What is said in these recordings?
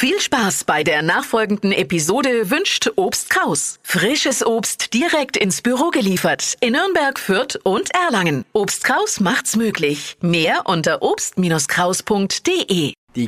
Viel Spaß bei der nachfolgenden Episode wünscht Obst Kraus. Frisches Obst direkt ins Büro geliefert in Nürnberg, Fürth und Erlangen. Obst Kraus macht's möglich. Mehr unter obst-kraus.de. Die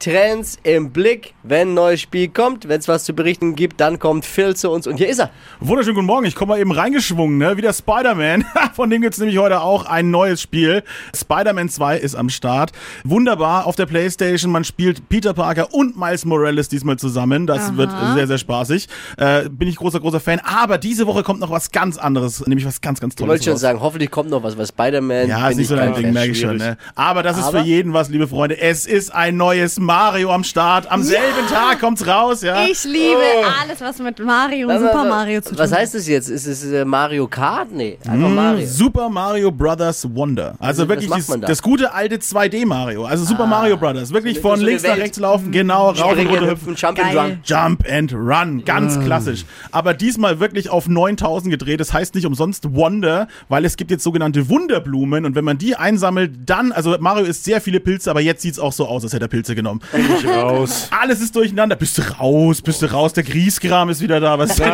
Gaming-Trends im Blick. Wenn ein neues Spiel kommt, wenn es was zu berichten gibt, dann kommt Phil zu uns und hier ist er. Wunderschönen guten Morgen, ich komme mal eben reingeschwungen, ne? wie der Spider-Man. Von dem gibt's nämlich heute auch ein neues Spiel. Spider-Man 2 ist am Start. Wunderbar auf der Playstation. Man spielt Peter Parker und Miles Morales diesmal zusammen. Das wird sehr, sehr spaßig. Äh, bin ich großer, großer Fan. Aber diese Woche kommt noch was ganz anderes, nämlich was ganz, ganz Ich Tolles. wollte schon raus. sagen, hoffentlich kommt noch was, weil Spider-Man. Ja, bin ist nicht ich so dein kein Ding, merke ich schon. Ne? Aber das ist Aber- für jeden was, liebe Freunde. Es ist ein neues Mario am Start. Am selben Tag kommt's raus, ja. Ich liebe alles, was mit Mario und Was- Super was- Mario zu tun Was hat. heißt das jetzt? Ist es äh, Mario Kart? Nee, einfach Mm, Mario. Super Mario Brothers Wonder. Also Was wirklich das, das gute alte 2D Mario. Also Super Mario Brothers. Wirklich von links nach rechts laufen, genau, rauf und runter hüpfen. Jump and. Run. Jump and Run, ganz klassisch. Aber diesmal wirklich auf 9000 gedreht. Das heißt nicht umsonst Wonder, weil es gibt jetzt sogenannte Wunderblumen und wenn man die einsammelt, dann, also Mario isst sehr viele Pilze, aber jetzt sieht's auch so aus, als hätte er Pilze genommen. Ich raus. Alles ist durcheinander. Bist du raus, bist du raus. Der Grießkram ist wieder da. Was ist denn?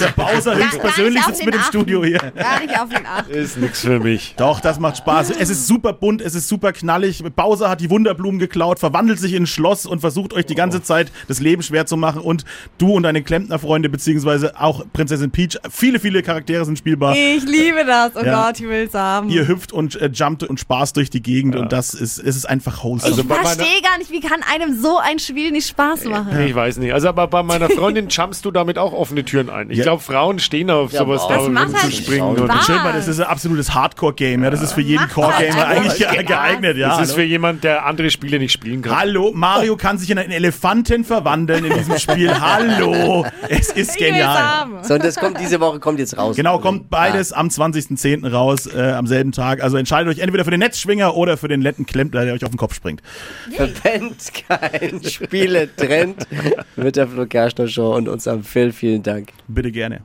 Der Bowser höchstpersönlich sitzt mit im Achten. Studio hier. Gar nicht auf den Acht. Ist nix für mich. Doch, das macht Spaß. Es ist super bunt, es ist super knallig. Bowser hat die Wunderblumen geklaut, verwandelt sich in ein Schloss und versucht euch die ganze Zeit das Leben schwer zu machen. Und du und deine Klempnerfreunde, beziehungsweise auch Prinzessin Peach, viele, viele Charaktere sind spielbar. Ich liebe das. Oh Ja. Gott, ich will's haben. Ihr hüpft und äh, jumpt und spaßt durch die Gegend und das ist, es ist einfach wholesome. Also ich verstehe gar nicht, wie kann einem so ein Spiel nicht Spaß machen? Ich weiß nicht. Also aber bei meiner Freundin jumpst du damit auch offene Türen ein. Ich Ja. glaube, Frauen stehen auf Ja, sowas da macht halt rumzuspringen. Und Spaß. Schön, weil das ist ein absolutes Hardcore-Game. Ja, das ist für jeden Core-Gamer eigentlich ge geeignet. Ja, das ist hallo? für jemand, der andere Spiele nicht spielen kann. Hallo, Mario kann sich in einen Elefanten verwandeln in diesem Spiel. Hallo, es ist genial. So, und das kommt diese Woche, kommt jetzt raus. Genau, kommt beides am 20.10. raus, äh, am selben Tag. Also entscheidet euch entweder für den Netzschwinger oder für den letten Klempner, der euch auf den Kopf springt. Verpennt kein Spieletrend mit der Flo Kerschner Show und unserem Phil. Vielen Dank. Bitte gerne.